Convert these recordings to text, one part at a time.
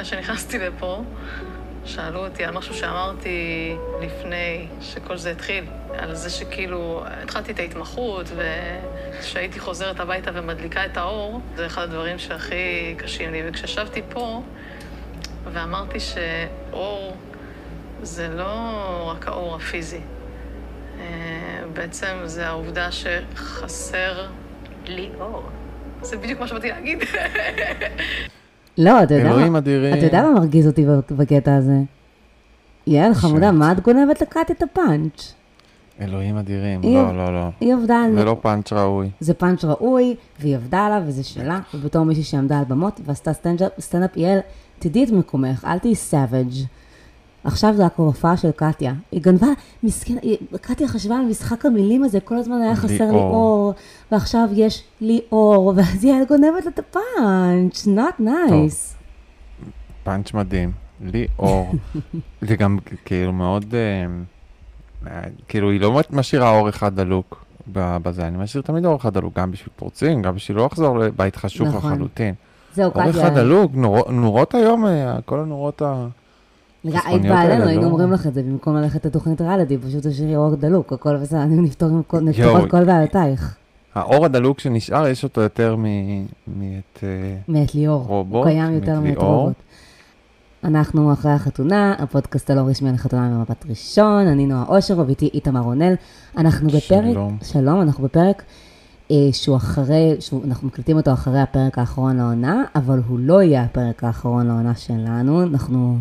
לפני שנכנסתי לפה, שאלו אותי על משהו שאמרתי לפני שכל זה התחיל, על זה שכאילו התחלתי את ההתמחות וכשהייתי חוזרת הביתה ומדליקה את האור, זה אחד הדברים שהכי קשים לי. וכשישבתי פה ואמרתי שאור זה לא רק האור הפיזי, אה, בעצם זה העובדה שחסר לי אור. זה בדיוק מה שבאתי להגיד. לא, אתה יודע אלוהים אדירים. אתה יודע מה מרגיז אותי בקטע הזה? יעל חמודה, מה את גונבת לקטיה את הפאנץ'? אלוהים אדירים, לא, לא, לא. היא עבדה על... זה לא פאנץ' ראוי. זה פאנץ' ראוי, והיא עבדה עליו, וזה שלה, ובתור מישהי שעמדה על במות ועשתה סטנדאפ, סטנדאפ יעל, תדעי את מקומך, אל תהיי savage. עכשיו זה ההופעה של קטיה. היא גנבה, מסכנה, היא- קטיה חשבה על משחק המילים הזה, כל הזמן היה חסר לי. אור, ועכשיו יש לי אור, ואז יעל גונבת את הפאנץ', not nice. פאנץ' מדהים. לי אור. זה גם כאילו מאוד, אה, אה, כאילו היא לא משאירה אור אחד דלוק בזה, אני משאיר תמיד אור אחד דלוק, גם בשביל פורצים, גם בשביל לא לחזור לבית חשוך נכון. לחלוטין. זהו, אור אחד קטיה, דלוק, נור- נורות היום, אה, כל הנורות ה... היית באה אלינו, היינו לא? אומרים לך את זה, במקום ללכת לתוכנית ריאליטי, פשוט תשאירי אור דלוק, הכל בסדר, אני נפתור. את כל בעיותייך. האור הדלוק שנשאר, יש אותו יותר מאת... אה, מאת ליאור. רובוט, הוא קיים יותר מאת. רובוט. אנחנו אחרי החתונה, הפודקאסט הלא רשמי על החתונה ממבט ראשון, אני נועה אושר, ואיתי איתמר רונל. אנחנו בפרק, שלום. שלום, אנחנו בפרק אה, שהוא אחרי, שהוא, אנחנו מקליטים אותו אחרי הפרק האחרון לעונה, אבל הוא לא יהיה הפרק האחרון לעונה שלנו, אנחנו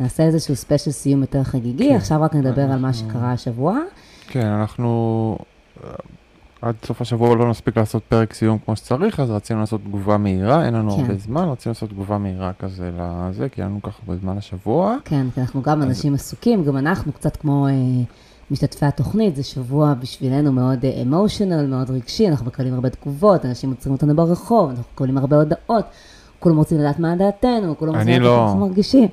נעשה איזשהו ספיישל סיום יותר חגיגי, כן. עכשיו רק נדבר על מה אנחנו- שקרה השבוע. כן, אנחנו אה, עד סוף השבוע לא נספיק לעשות פרק סיום כמו שצריך, אז רצינו לעשות תגובה מהירה, אין לנו כן. הרבה זמן, רצינו לעשות תגובה מהירה כזה לזה, כי אין לנו כך הרבה זמן השבוע. כן, כי אנחנו גם אנשים עסוקים, גם אנחנו קצת כמו אה, משתתפי התוכנית, זה שבוע בשבילנו מאוד אמושיונל, מאוד רגשי, אנחנו מקבלים הרבה תגובות, אנשים עוצרים אותנו ברחוב, אנחנו מקבלים הרבה הודעות, כולם רוצים לדעת מה דעתנו, כולם רוצים לדעת איך לא. אנחנו מרגישים.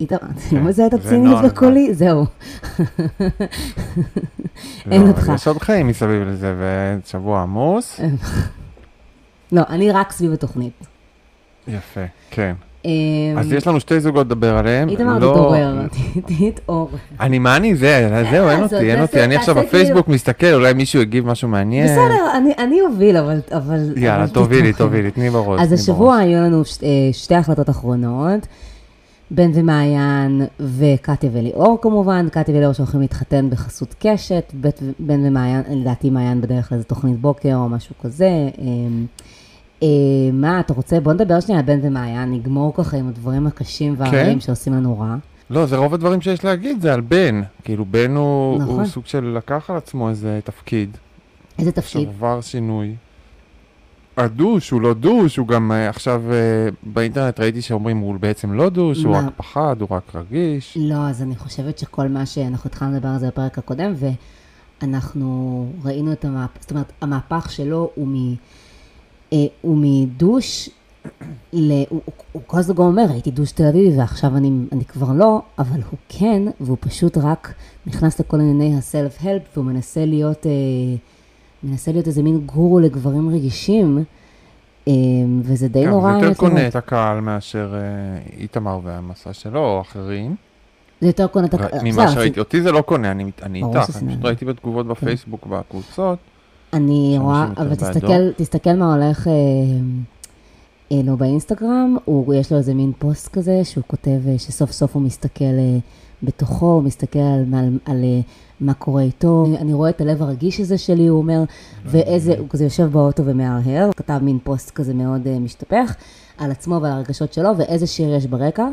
איתמר, אתה כן, לא מזהה את זה הציניות. בקולי? זהו. אין לא, אותך. יש עוד חיים מסביב לזה, ושבוע עמוס. לא, אני רק סביב התוכנית. יפה, כן. אמ, אז יש לנו שתי זוגות לדבר עליהם. איתמר, לא- תתעורר, תתעורר. אני, מה אני, זה, זהו, אין אותי, אין אותי. אני עכשיו תעשה כאילו- בפייסבוק מסתכל, אולי מישהו הגיב משהו מעניין. בסדר, אני- אוביל, אבל... יאללה, תובילי. תובילי, תני בראש. אז השבוע. היו לנו אה, שתי החלטות אחרונות, בן ומעיין וקטיה וליאור כמובן, קטיה וליאור שהולכים להתחתן בחסות קשת, בן ומעיין, לדעתי מעיין בדרך לאיזה תוכנית בוקר או משהו כזה. אה, אה, מה, אתה רוצה, בוא נדבר שנייה על בן ומעיין, נגמור ככה עם הדברים הקשים והרעים כן. שעושים לנו רע. לא, זה רוב הדברים שיש להגיד, זה על בן. כאילו, בן הוא נכון. הוא סוג של לקח על עצמו איזה תפקיד. איזה תפקיד? שעבר שינוי. הדוש, הוא לא דוש, הוא גם אה, עכשיו אה, באינטרנט ראיתי שאומרים הוא בעצם לא דוש, הוא? רק פחד, הוא רק רגיש. לא, אז אני חושבת שכל מה שאנחנו התחלנו לדבר על זה בפרק הקודם, ואנחנו ראינו את המהפך, זאת אומרת, המהפך שלו הוא, מ, אה, הוא מדוש, ל, הוא, הוא, הוא כל הזמן אומר, הייתי דוש תל אביבי ועכשיו אני, אני כבר לא, אבל הוא כן, והוא פשוט רק נכנס לכל ענייני הסלף-הלפ, והוא מנסה להיות, אה, מנסה להיות איזה מין גורו לגברים רגישים, אה, וזה די כן, נורא. זה יותר קונה. את הקהל מאשר אה, איתמר והמסע שלו, או אחרים. זה יותר קונה את הקהל. ממה שראיתי, אותי זה לא קונה, אני איתך, אני פשוט. ראיתי בתגובות בפייסבוק, בקבוצות. אני רואה, אבל. תסתכל, תסתכל מה הולך אה, אה, לו באינסטגרם, הוא, יש לו איזה מין פוסט כזה שהוא כותב שסוף סוף הוא מסתכל אה, בתוכו, הוא מסתכל על, על, על מה קורה איתו. אני, אני רואה את הלב הרגיש הזה שלי, הוא אומר, ואיזה, הוא כזה יושב באוטו ומהרהר, הוא כתב מין פוסט כזה מאוד אה, משתפך על עצמו ועל הרגשות שלו, ואיזה שיר יש ברקע?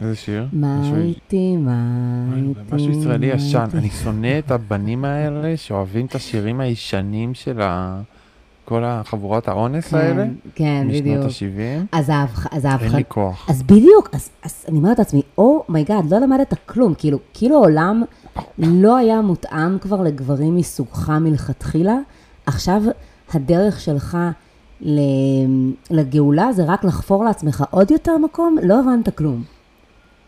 איזה שיר? מה איתי, מה אוי, איתי, משהו ישראלי ישן. אני שונא את הבנים האלה שאוהבים את השירים הישנים של ה- כל החבורת האונס כן, האלה, כן, משנות בדיוק. ה-70. אז ההבח- אז אין ההבחנה... לי כוח. אז בדיוק, אז, אז אני אומרת לעצמי, oh my god, לא למדת כלום, כאילו, כאילו העולם לא היה מותאם כבר לגברים מסוגך מלכתחילה, עכשיו הדרך שלך לגאולה זה רק לחפור לעצמך עוד יותר מקום, לא הבנת כלום.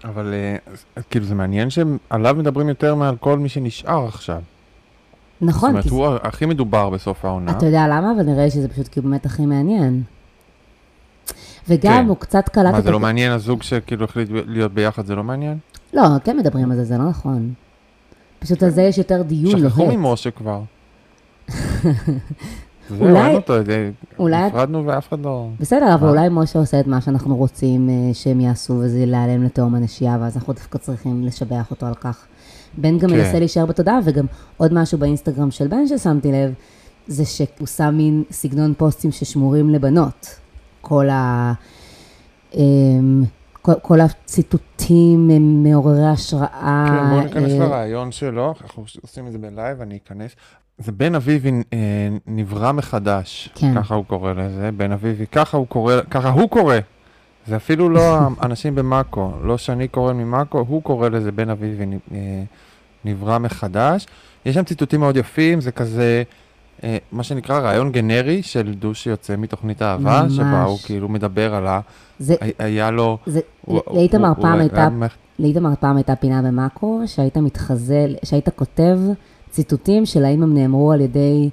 אבל אה, כאילו זה מעניין שעליו מדברים יותר מעל כל מי שנשאר עכשיו. נכון, זאת כי אומרת, הוא הכי מדובר בסוף העונה. אתה יודע למה? אבל נראה לי שזה פשוט כאילו באמת הכי מעניין. וגם כן. הוא קצת קלט מה. זה לא מעניין הזוג שכאילו החליט להיות ביחד, זה לא מעניין? לא, כן מדברים על זה, זה לא נכון. פשוט על זה יש יותר דיון שכחו לוהט. ממשה כבר. אולי- אותו, זה- אולי- נפרדנו ואף אחד לא... בסדר, אבל מה? אולי משה עושה את מה שאנחנו רוצים אה, שהם יעשו, וזה להיעלם לתהום הנשייה, ואז אנחנו דווקא צריכים לשבח אותו על כך. בן גם כן. מנסה להישאר בתודעה, וגם עוד משהו באינסטגרם של בן ששמתי לב, זה שהוא שם מין סגנון פוסטים ששמורים לבנות. כל ה... כל, כל הציטוטים הם מעוררי השראה. כן, בואו ניכנס אה, לרעיון שלו, אנחנו עושים את זה בלייב, אני אכנס. זה בן אביבי אה, נברא מחדש, כן. ככה הוא קורא לזה, בן אביבי, ככה הוא קורא, ככה הוא קורא. זה אפילו לא האנשים במאקו, לא שאני קורא ממאקו, הוא קורא לזה בן אביבי אה, נברא מחדש. יש שם ציטוטים מאוד יפים, זה כזה, מה שנקרא רעיון גנרי של דו שיוצא מתוכנית אהבה, ממש. שבה הוא כאילו מדבר על ה... זה, הי- היה לו... זה, הוא- לאיתמר הוא- פעם הוא- הייתה לאיתמר פעם הייתה פינה במאקרו, שהיית מתחזה, שהיית כותב ציטוטים של האם הם נאמרו על ידי...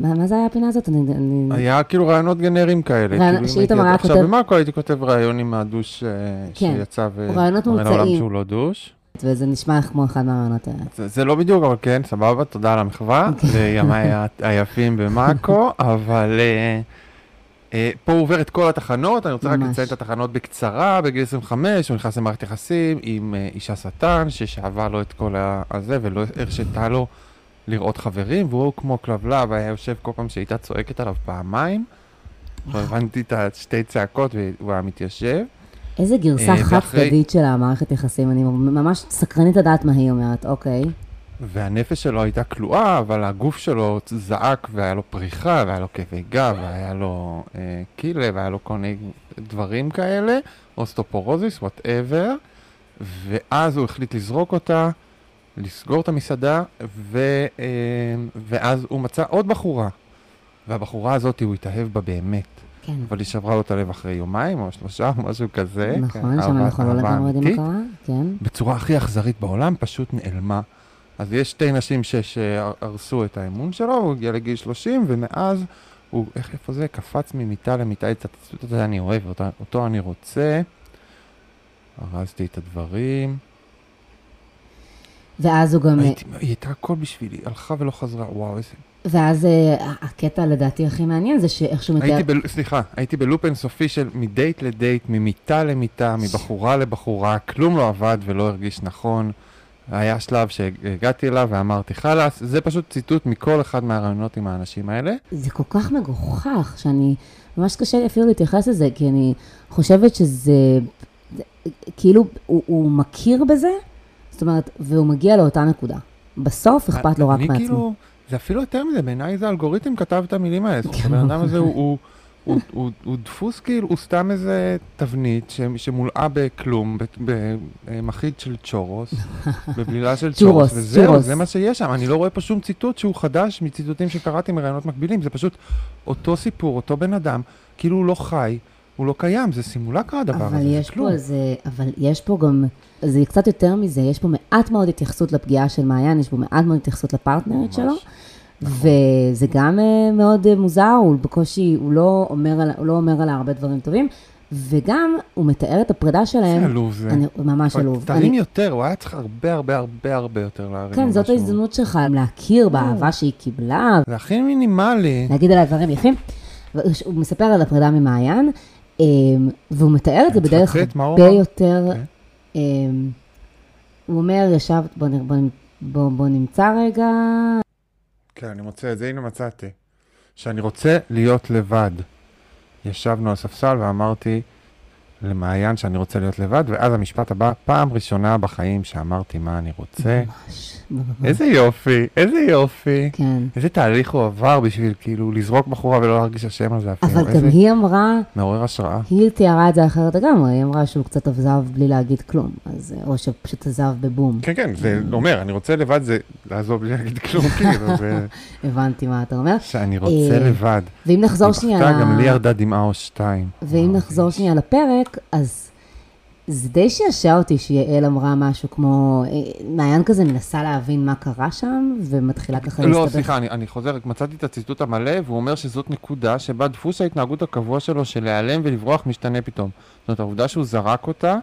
מה, מה זה היה הפינה הזאת? אני, אני... היה כאילו רעיונות גנריים כאלה. רעיון- כאילו, שאיתמר היה עכשיו כותב- במאקו הייתי כותב רעיון עם הדוש אה, כן. שיצא רעיונות ומראה לעולם מומצאים. שהוא לא דוש. וזה נשמע כמו אחד מהרעיונות האלה. זה, זה לא בדיוק, אבל כן, סבבה, תודה על המחווה. אוקיי. לימיי היפים במאקו, אבל אה, אה, פה הוא עובר את כל התחנות, אני רוצה רק ממש. לציין את התחנות בקצרה. בגיל 25 הוא נכנס למערכת יחסים עם אה, אישה שטן, ששאבה לו את כל הזה ולא הרשתה לו לראות חברים, והוא כמו כלבלב היה יושב כל פעם שהייתה צועקת עליו פעמיים. לא הבנתי את השתי צעקות והוא היה מתיישב. איזה גרסה אה, חד ואחרי- צדדית של המערכת יחסים, אני ממש סקרנית לדעת מה היא אומרת, אוקיי. והנפש שלו הייתה כלואה, אבל הגוף שלו זעק והיה לו פריחה, והיה לו כאבי גב, והיה לו אה, קילה, והיה לו כל מיני דברים כאלה, אוסטאופורוזיס, whatever, ואז הוא החליט לזרוק אותה, לסגור את המסעדה, ו, אה, ואז הוא מצא עוד בחורה, והבחורה הזאת הוא התאהב בה באמת, כן. אבל היא שברה לו את הלב אחרי יומיים או שלושה, משהו כזה. נכון, כן, שם אנחנו לא לגמרי יודעים מה. קרה, כן. בצורה הכי אכזרית בעולם, פשוט נעלמה. אז יש שתי נשים שהרסו את האמון שלו, הוא הגיע לגיל 30, ומאז הוא, איך, איפה זה? קפץ ממיטה למיטה, את הציטוט הזה אני אוהב, אותו, אותו אני רוצה. ארזתי את הדברים. ואז הוא גם, הייתי, היא הייתה הכל בשבילי, הלכה ולא חזרה, וואו, איזה... ואז אה, הקטע לדעתי הכי מעניין זה שאיך שהוא מתאר, ב, סליחה, הייתי בלופ אינסופי של מדייט לדייט, ממיטה למיטה, מבחורה לבחורה, כלום לא עבד ולא הרגיש נכון. היה שלב שהגעתי אליו ואמרתי חלאס, זה פשוט ציטוט מכל אחד מהרעיונות עם האנשים האלה. זה כל כך מגוחך, שאני, ממש קשה לי אפילו להתייחס לזה, כי אני חושבת שזה, זה, כאילו, הוא, הוא מכיר בזה, זאת אומרת, והוא מגיע לאותה נקודה. בסוף אכפת לו רק אני מעצמו. כאילו, זה אפילו יותר מזה, בעיניי זה האלגוריתם כתב את המילים האלה. זאת אומרת, הבן אדם הזה הוא- הוא... הוא, הוא, הוא דפוס כאילו, הוא סתם איזה תבנית ש, שמולאה בכלום, במחית של צ'ורוס, בבלילה של צ'ורוס, וזהו. זה מה שיש שם. אני לא רואה פה שום ציטוט שהוא חדש מציטוטים שקראתי מרעיונות מקבילים, זה פשוט אותו סיפור, אותו בן אדם, כאילו הוא לא חי, הוא לא קיים, זה סימולקרה הדבר הזה, אבל זה יש כלום. פה איזה, אבל יש פה גם, זה קצת יותר מזה, יש פה מעט מאוד התייחסות לפגיעה של מעיין, יש פה מעט מאוד התייחסות לפרטנרית ממש. שלו, וזה גם אה, מאוד אה, מוזר, הוא בקושי, הוא לא אומר, על- הוא לא אומר עליה הרבה דברים טובים, וגם הוא מתאר את הפרידה שלהם, עלוב זה. אני ממש עלוב. תרים אני- יותר, הוא היה צריך הרבה הרבה הרבה הרבה יותר להרים. כן, זאת. ההזדמנות שלך להכיר באהבה שהיא קיבלה, זה הכי מינימלי. להגיד עליה דברים יפים. הוא מספר על הפרידה ממעיין, והוא מתאר את זה בדרך הרבה? יותר... אוקיי. אה, הוא אומר, ישב, בוא, נ- בוא, נ- בוא, בוא נמצא רגע, כן, אני מוצא את זה, הנה מצאתי. שאני רוצה להיות לבד. ישבנו על ספסל ואמרתי למעיין שאני רוצה להיות לבד, ואז המשפט הבא, פעם ראשונה בחיים שאמרתי מה אני רוצה. ממש. איזה יופי, איזה יופי. כן. איזה תהליך הוא עבר בשביל כאילו לזרוק בחורה ולא להרגיש אשם על זה אפילו. אבל גם איזה היא אמרה, מעורר השראה. היא תיארה את זה אחרת לגמרי, היא אמרה שהוא קצת עזב בלי להגיד כלום, אז, או שפשוט עזב בבום. כן, כן, זה אומר, אני רוצה לבד זה לעזוב בלי להגיד כלום, כאילו, זה הבנתי מה אתה אומר. שאני רוצה אה, לבד. ואם נחזור שנייה... גם לי ירדה דמעה או שתיים. ואם וואו, נחזור. שנייה לפרק, אז זה די שעשע אותי שיעל אמרה משהו כמו, אה, מעיין כזה מנסה להבין מה קרה שם, ומתחילה ככה לא, סליחה, אני, אני חוזר, מצאתי את הציטוט המלא, והוא אומר שזאת נקודה שבה דפוס ההתנהגות הקבוע שלו של להיעלם ולברוח משתנה פתאום. זאת אומרת, העובדה שהוא זרק אותה,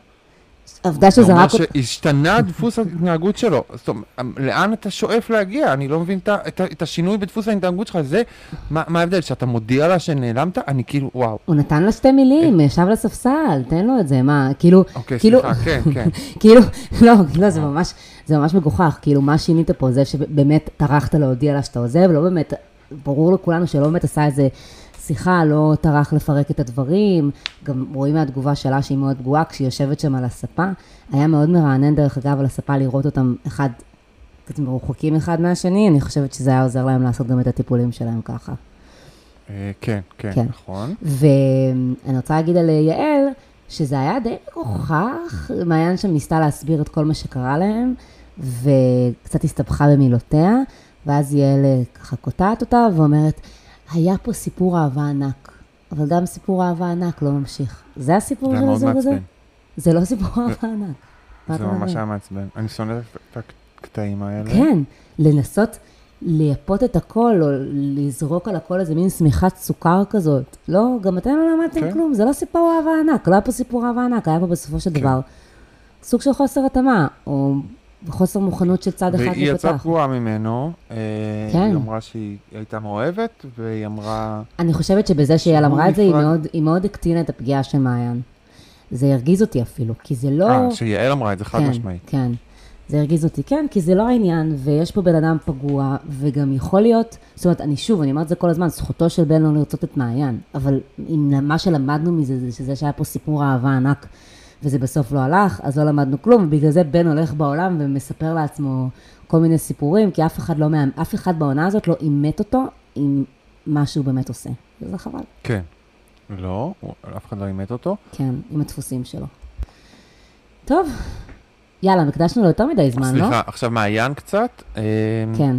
העובדה שהוא זה אומר שהשתנה דפוס ההתנהגות שלו. זאת אומרת, לאן אתה שואף להגיע? אני לא מבין את, השינוי בדפוס ההתנהגות שלך. זה, מה, ההבדל? שאתה מודיע לה שנעלמת? אני כאילו, וואו. הוא נתן לה שתי מילים, ישב על הספסל, תן לו את זה, מה, כאילו, אוקיי, כאילו, סליחה, כן, כן. כאילו, לא, לא, זה ממש, זה ממש מגוחך, כאילו, מה שינית פה? זה שבאמת טרחת להודיע לה שאתה עוזב, לא באמת, ברור לכולנו שלא באמת עשה איזה שיחה, לא טרח לפרק את הדברים, גם רואים מהתגובה שלה שהיא מאוד פגועה, כשהיא יושבת שם על הספה. היה מאוד מרענן, דרך אגב, על הספה לראות אותם אחד, קצת מרוחקים אחד מהשני, אני חושבת שזה היה עוזר להם לעשות גם את הטיפולים שלהם ככה. אה, כן, כן, כן. נכון. ואני רוצה להגיד על יעל, שזה היה די מגוחך, מעיין שם ניסתה להסביר את כל מה שקרה להם, וקצת הסתבכה במילותיה, ואז יעל אה, ככה קוטעת אותה ואומרת, היה פה סיפור אהבה ענק, אבל גם סיפור אהבה ענק לא ממשיך. זה הסיפור של הזוג הזה? זה לא סיפור אהבה ענק. זה ממש? היה מעצבן. אני שונא את הקטעים האלה. כן, לנסות לייפות את הכל, או לזרוק על הכל איזה מין שמיכת סוכר כזאת. לא, גם אתם לא למדתם כן. כלום, זה לא סיפור אהבה ענק, לא היה פה סיפור אהבה ענק, היה פה בסופו של כן. דבר סוג של חוסר התאמה, או חוסר מוכנות של צד אחד והיא יצאה לפתח. פגועה ממנו. אה, כן. היא אמרה שהיא הייתה מאוהבת, והיא אמרה... אני חושבת שבזה שהוא אמרה את זה, היא. מאוד, היא מאוד הקטינה את הפגיעה של מעיין. זה הרגיז אותי אפילו, כי זה לא... אה, שיעל אמרה את זה חד כן, משמעית. כן. זה הרגיז אותי, כן, כי זה לא העניין, ויש פה בן אדם פגוע, וגם יכול להיות, זאת אומרת, אני שוב, אני אומרת את זה כל הזמן, זכותו של בן לא לרצות את מעיין, אבל אם מה שלמדנו מזה, זה שזה שהיה פה סיפור אהבה ענק, וזה בסוף לא הלך, אז לא למדנו כלום, ובגלל זה בן הולך בעולם ומספר לעצמו כל מיני סיפורים, כי אף אחד לא, אף אחד בעונה הזאת לא אימת אותו עם מה שהוא באמת עושה. וזה חבל, כן. לא, אף אחד לא אימת אותו. כן, עם הדפוסים שלו. טוב, יאללה, הקדשנו לו יותר מדי זמן, לא? סליחה, עכשיו מעיין קצת. אה, כן.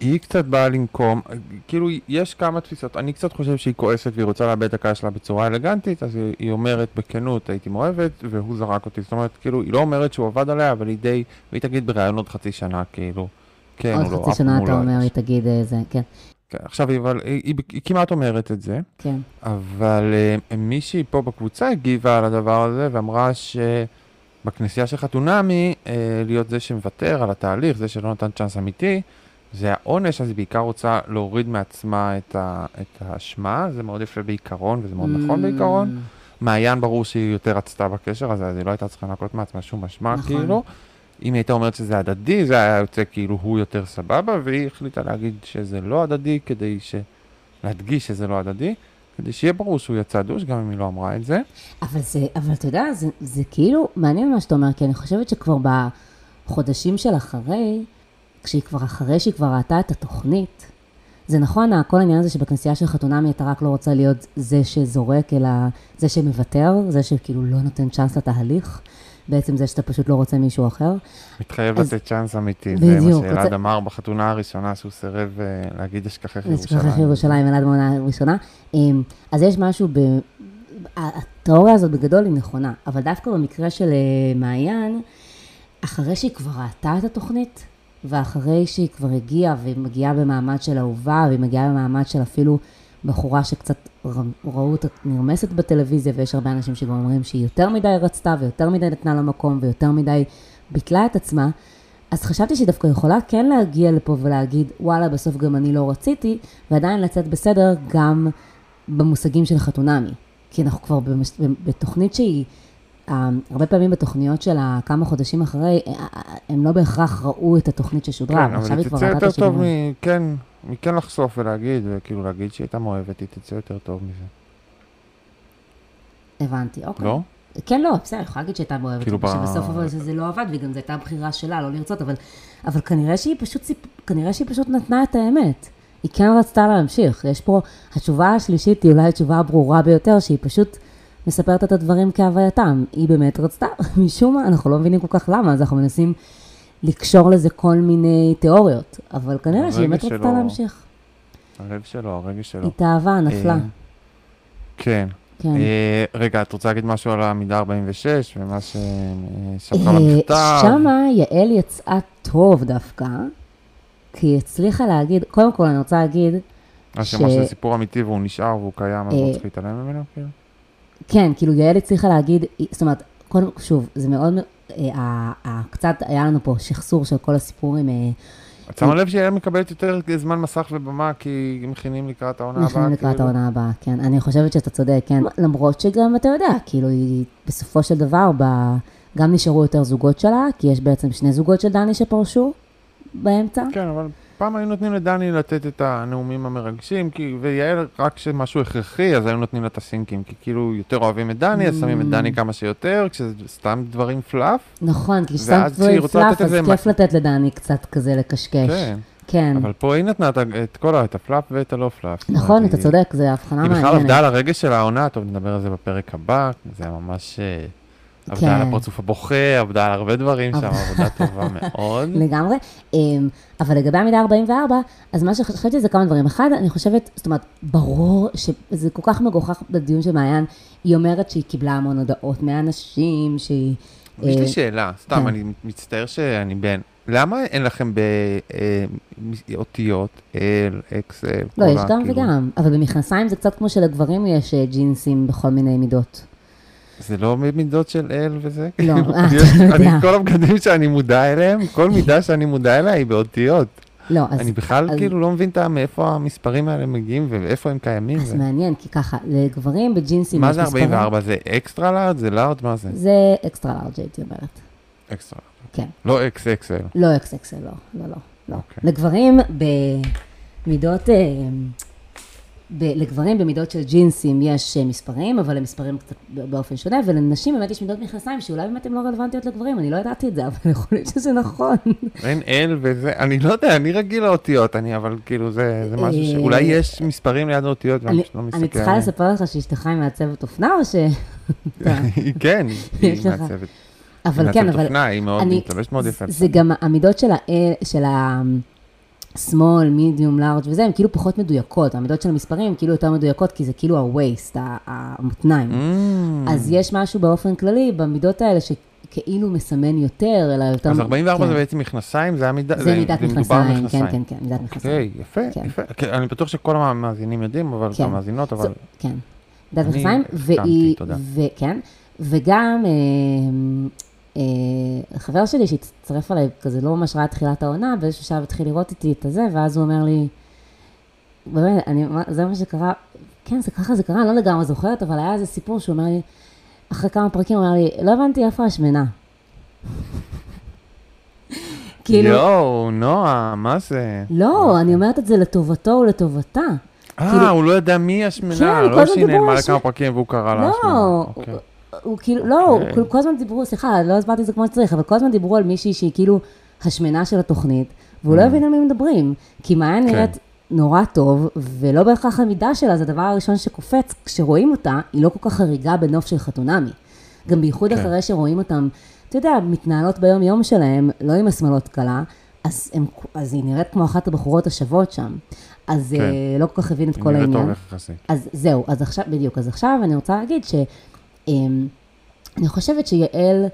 היא קצת באה לנקום, כאילו יש כמה תפיסות, אני קצת חושב שהיא כועסת והיא רוצה לאבד את הקהל שלה בצורה אלגנטית, אז היא, היא אומרת בכנות, הייתי מאוהבת, והוא זרק אותי, זאת אומרת, כאילו, היא לא אומרת שהוא עבד עליה, אבל היא די, והיא תגיד בראיון עוד חצי שנה, כאילו, כן עוד או לא, חצי אף שנה אתה לא אומר, היא. תגיד אה, זה, כן, כן, עכשיו, היא, אבל, היא, היא, היא כמעט אומרת את זה, כן. אבל אה, מישהי פה בקבוצה הגיבה על הדבר הזה, ואמרה שבכנסייה של חתונמי, אה, להיות זה שמוותר על התהליך, זה שלא נתן צ'אנס אמיתי, זה העונש, אז היא בעיקר רוצה להוריד מעצמה את, ה, את האשמה, זה מאוד יפה בעיקרון, וזה מאוד נכון בעיקרון. מעיין ברור שהיא יותר רצתה בקשר הזה, אז היא לא הייתה צריכה לנקות מעצמה שום אשמה, נכון. כאילו. אם היא הייתה אומרת שזה הדדי, זה היה יוצא כאילו הוא יותר סבבה, והיא החליטה להגיד שזה לא הדדי, כדי ש... להדגיש שזה לא הדדי, כדי שיהיה ברור שהוא יצא דוש, גם אם היא לא אמרה את זה. אבל זה, אבל אתה יודע, זה, זה כאילו מעניין מה שאתה אומר, כי אני חושבת שכבר בחודשים של אחרי, כשהיא כבר אחרי שהיא כבר ראתה את התוכנית, זה נכון, כל העניין הזה שבכנסייה של חתונמי אתה רק לא רוצה להיות זה שזורק, אלא זה שמוותר, זה שכאילו לא נותן צ'אנס לתהליך, בעצם זה שאתה פשוט לא רוצה מישהו אחר. מתחייב אז- לתת צ'אנס אמיתי, זה מה בדיוק, שאלעד רוצה- אמר בחתונה הראשונה, שהוא סירב אה, להגיד אשכחך ירושלים. ירושלים, אלעד מעונה ראשונה. אמ, אז יש משהו ב... התיאוריה הזאת בגדול היא נכונה, אבל דווקא במקרה של אה, מעיין, אחרי שהיא כבר ראתה את התוכנית, ואחרי שהיא כבר הגיעה, והיא מגיעה במעמד של אהובה, והיא מגיעה במעמד של אפילו בחורה שקצת ראו אותה נרמסת בטלוויזיה, ויש הרבה אנשים שגם אומרים שהיא יותר מדי רצתה, ויותר מדי נתנה לה מקום, ויותר מדי ביטלה את עצמה, אז חשבתי שהיא דווקא יכולה כן להגיע לפה ולהגיד, וואלה, בסוף גם אני לא רציתי, ועדיין לצאת בסדר גם במושגים של חתונמי. כי אנחנו כבר במש... בתוכנית שהיא, הרבה פעמים בתוכניות של כמה חודשים אחרי, אה, אה, הם לא בהכרח ראו את התוכנית ששודרה, כן, אבל היא כבר תצא ראתה את יותר טוב השידורים. מכן, מכן לחשוף ולהגיד, וכאילו להגיד שהיא הייתה מאוהבת, היא תצא יותר טוב מזה. הבנתי, אוקיי. לא? כן, לא, בסדר, אני יכולה להגיד שהייתה מאוהבת, כאילו שבסוף אבל זה לא עבד, וגם זו הייתה בחירה שלה לא לרצות, אבל, אבל כנראה שהיא פשוט, כנראה שהיא פשוט נתנה את האמת. היא כן רצתה להמשיך. יש פה, התשובה השלישית היא אולי התשובה הברורה ביותר, שהיא פשוט מספרת את הדברים כהווייתם. היא באמת רצתה, משום מה, אנחנו לא מבינים כל כך למה, אז אנחנו מנסים לקשור לזה כל מיני תיאוריות, אבל כנראה שהיא באמת הרגש רצתה להמשיך. הלב שלו, הרגש שלו. התאהבה, נפלה. אה, כן. כן. אה, רגע, את רוצה להגיד משהו על המידה 46 ומה ששלחה אה, למכתב? שמה יעל יצאה טוב דווקא, כי היא הצליחה להגיד, קודם כל אני רוצה להגיד, מה ש- שזה סיפור אמיתי והוא נשאר והוא קיים, אז לא צריך להתעלם ממנו? כאילו? כן, כאילו יעל הצליחה להגיד, זאת אומרת, קודם, שוב, זה מאוד, אה, ה- ה- קצת היה לנו פה שחזור של כל הסיפורים, אה, את שמה לב שיעל מקבלת יותר זמן מסך ובמה כי מכינים לקראת העונה הבאה? נכנסים לקראת כאילו? העונה הבאה, כן. אני חושבת שאתה צודק, כן. למרות שגם, אתה יודע, כאילו, היא בסופו של דבר, ב... גם נשארו יותר זוגות שלה, כי יש בעצם שני זוגות של דני שפרשו באמצע. כן, אבל פעם היו נותנים לדני לתת את הנאומים המרגשים, כי, ויעל, רק כשמשהו הכרחי, אז היו נותנים לה את הסינקים, כי כאילו יותר אוהבים את דני, אז שמים את דני כמה שיותר, כשזה סתם דברים פלאף. נכון, כי כשהיא דברים פלאף, אז כיף לתת לדני קצת כזה לקשקש. כן, כן. אבל פה היא נתנה את כל ה... את הפלאף ואת הלא. זאת נכון, אתה היא- צודק, זו הבחנה היא מעניינת. בכלל עבדה על הרגש של העונה, טוב, נדבר על זה בפרק הבא, זה ממש... אה, עבדה על כן. הפרצוף הבוכה, עבדה על הרבה דברים שם, עבודה טובה מאוד. לגמרי. אמ, אבל לגבי המידה 44, אז מה שחשבתי זה כמה דברים. אחד, אני חושבת, זאת אומרת, ברור שזה כל כך מגוחך בדיון של מעיין, היא אומרת שהיא קיבלה המון הודעות מאנשים, שהיא... יש אה, לי שאלה, סתם, כן. אני מצטער שאני בן. למה אין לכם באותיות, L, XL, לא, כל יש גם כאילו, וגם, אבל במכנסיים זה קצת כמו שלגברים יש אה, ג'ינסים בכל מיני מידות. זה לא מידות של L וזה? לא, כאילו, אה, אתה יודע. כל הבגדים שאני מודע אליהם, כל מידה שאני מודע אליה היא באותיות. לא, אז... אני בכלל אז- כאילו לא מבין מאיפה המספרים האלה מגיעים ואיפה הם קיימים. אז ו- מעניין, כי ככה, לגברים בג'ינסים מה זה מספרים- 44? זה extra large? זה large? מה זה? זה extra large הייתי אומרת. אקסטרה. כן. לא XXL. לא אקס-אקסל, לא, לא, לא. לא. אוקיי. לגברים במידות, אה, ב, לגברים במידות של ג'ינסים יש אה, מספרים, אבל הם מספרים קצת באופן שונה, ולנשים באמת יש מידות מכנסיים שאולי באמת הן לא רלוונטיות לגברים, אני לא ידעתי את זה, אבל יכול להיות שזה נכון. אין L וזה, אני לא יודע, אני רגיל לאותיות, אני אבל כאילו זה זה משהו אה, שאולי יש מספרים ליד האותיות ואני אני, פשוט לא מסתכל. אני צריכה. לספר לך שאשתך היא מעצבת אופנה, או ש... כן, היא. מעצבת. אבל כן, מעצבת אבל... אופנה, היא מאוד, אני- היא מתלבשת מאוד יפה. זה גם המידות של ה... small, medium, large וזה, הן כאילו פחות מדויקות. המידות של המספרים הן כאילו יותר מדויקות, כי זה כאילו ה-waist, ה- המותניים. Mm. אז יש משהו באופן כללי במידות האלה שכאילו מסמן יותר, אלא יותר... אז 44 כן. זה בעצם מכנסיים, זה המידה, זה מידת מדובר מכנסיים, כן. כן, כן, מידת מכנסיים. אוקיי, יפה, כן. יפה. כן, אני בטוח שכל המאזינים יודעים, אבל כן. המאזינות, אבל... זו- כן, מידת מכנסיים, והיא. וכן, וגם אה, חבר שלי שהצטרף אליי, כזה לא ממש ראה תחילת העונה, באיזשהו שלב התחיל לראות איתי את הזה, ואז הוא אומר לי, באמת, אני, זה מה שקרה, כן, זה ככה זה קרה, אני לא לגמרי זוכרת, אבל היה איזה סיפור שהוא אומר לי, אחרי כמה פרקים הוא אמר לי, לא הבנתי איפה השמנה. כאילו, יואו, נועה, מה זה? לא, אני אומרת את זה לטובתו ולטובתה. כאילו- אה, הוא לא יודע מי השמנה, כן, לא שהיא נעלמה על לכמה פרקים והוא קרא לה לא, השמנה. אוקיי. הוא כאילו, לא, הוא-. כאילו, כל הזמן דיברו, סליחה, לא הסברתי את זה כמו שצריך, אבל כל הזמן דיברו על מישהי שהיא כאילו השמנה של התוכנית, והוא לא Mm. הבין על מי מדברים. כי מעיין כן. נראית נורא טוב, ולא בהכרח המידה שלה, זה הדבר הראשון שקופץ, כשרואים אותה, היא לא כל כך חריגה בנוף של חתונמי. גם בייחוד כן. אחרי שרואים אותם, אתה יודע, מתנהלות ביום-יום שלהם, לא עם השמאלות קלה, אז, הם, אז היא נראית כמו אחת הבחורות השוות שם. אז כן. אה, לא כל כך הבין את היא כל נראית העניין. טוב יחסית. אז זהו, אז עכשיו, בדיוק, אז עכשיו אני רוצה להגיד ש... אמ, אני חושבת שיעל,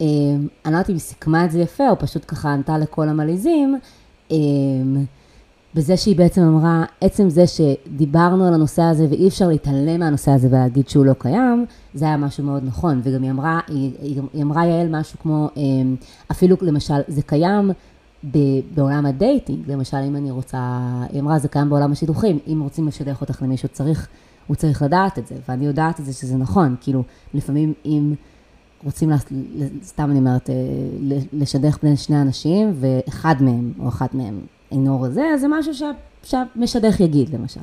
אמ, אני לא יודעת אם היא סיכמה את זה יפה, או פשוט ככה ענתה לכל המלעיזים, אמ, בזה שהיא בעצם אמרה, עצם זה שדיברנו על הנושא הזה ואי אפשר להתעלם מהנושא הזה ולהגיד שהוא לא קיים, זה היה משהו מאוד נכון. וגם היא אמרה, היא, היא, אמרה יעל משהו כמו, אפילו למשל, זה קיים בעולם ה dating, למשל, אם אני רוצה, היא אמרה, זה קיים בעולם השידוכים, אם רוצים לשדך אותך למישהו, צריך, הוא צריך לדעת את זה, ואני יודעת את זה שזה נכון, כאילו, לפעמים אם רוצים, לה, סתם אני אומרת, אה, לשדך בין שני אנשים, ואחד מהם או אחת מהם אינו רזה, אז זה משהו שה, שהמשדך יגיד, למשל.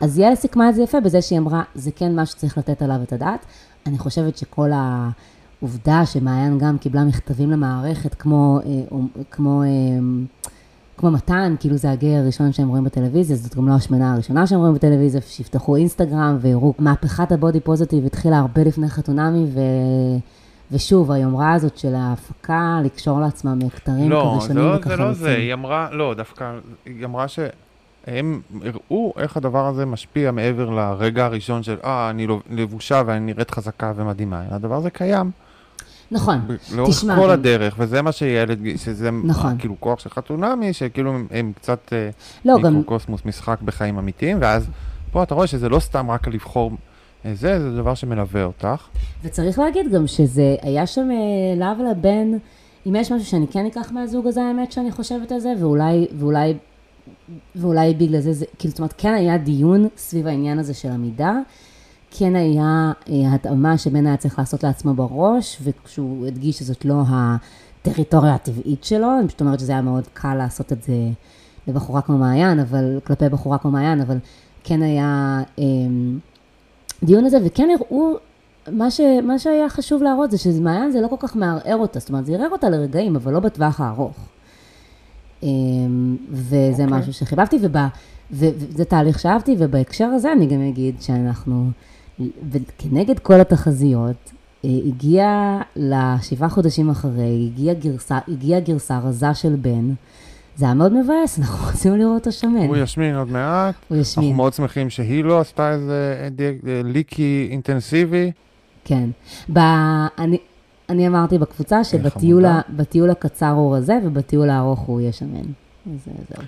אז יעל סיכמה את זה יפה בזה שהיא אמרה, זה כן משהו שצריך לתת עליו את הדעת. אני חושבת שכל העובדה שמעיין גם קיבלה מכתבים למערכת, כמו, אה, כמו, אה, כמו מתן, כאילו זה הגיי הראשון שהם רואים בטלוויזיה, זאת גם לא השמנה הראשונה שהם רואים בטלוויזיה, שיפתחו אינסטגרם ויראו, מהפכת הבודי פוזיטיב התחילה הרבה לפני חתונמי, ו... ושוב, היומרה הזאת של ההפקה, לקשור לעצמם כתרים לא, כזה זה שונים לא וככה זה, לא זה. היא אמרה, לא, דווקא, היא אמרה ש... הם הראו איך הדבר הזה משפיע מעבר לרגע הראשון של, אה, אני לא- לבושה ואני נראית חזקה ומדהימה, אלא הדבר הזה קיים נכון. לאורך תשמע, כל גם- הדרך, וזה מה שילד, שזה נכון. כאילו כוח של חתונמי, שכאילו הם, הם קצת אה, לא, גם, מיקרוקוסמוס משחק בחיים אמיתיים, ואז פה אתה רואה שזה לא סתם רק לבחור אה, זה, זה דבר שמלווה אותך. וצריך להגיד גם שזה, היה שם אה, להב לבן, אם יש משהו שאני כן אקח מהזוג הזה, האמת שאני חושבת על זה, ואולי, ואולי, ואולי בגלל זה, זה, כאילו, זאת אומרת, כן היה דיון סביב העניין הזה של המידה, כן היה אה, התאמה שבן היה צריך לעשות לעצמו בראש, וכשהוא הדגיש שזאת לא הטריטוריה הטבעית שלו, אני פשוט אומרת שזה היה מאוד קל לעשות את זה לבחורה כמו מעיין, אבל, כלפי בחורה כמו מעיין, אבל כן היה אה, דיון הזה, וכן הראו, מה, ש, מה שהיה חשוב להראות זה שמעיין זה לא כל כך מערער אותה, זאת אומרת, זה ערער אותה לרגעים, אבל לא בטווח הארוך. אה, וזה אוקיי. משהו שחיבבתי, וזה תהליך שאהבתי, ובהקשר הזה אני גם אגיד שאנחנו, כנגד כל התחזיות, אה, הגיע לשבעה חודשים אחרי, הגיעה גרסה, הגיעה גרסה רזה של בן. זה היה מאוד מבאס, אנחנו רוצים לראות אותו שמן. הוא ישמין עוד מעט, הוא אנחנו ישמין, מאוד שמחים שהיא לא עשתה איזה אה, אה, ליקי אינטנסיבי. כן. ב... אני, אני אמרתי בקבוצה שבטיול חמודה. ה- בטיול הקצר הוא רזה, ובטיול הארוך הוא יהיה שמן. אז אה, זהו.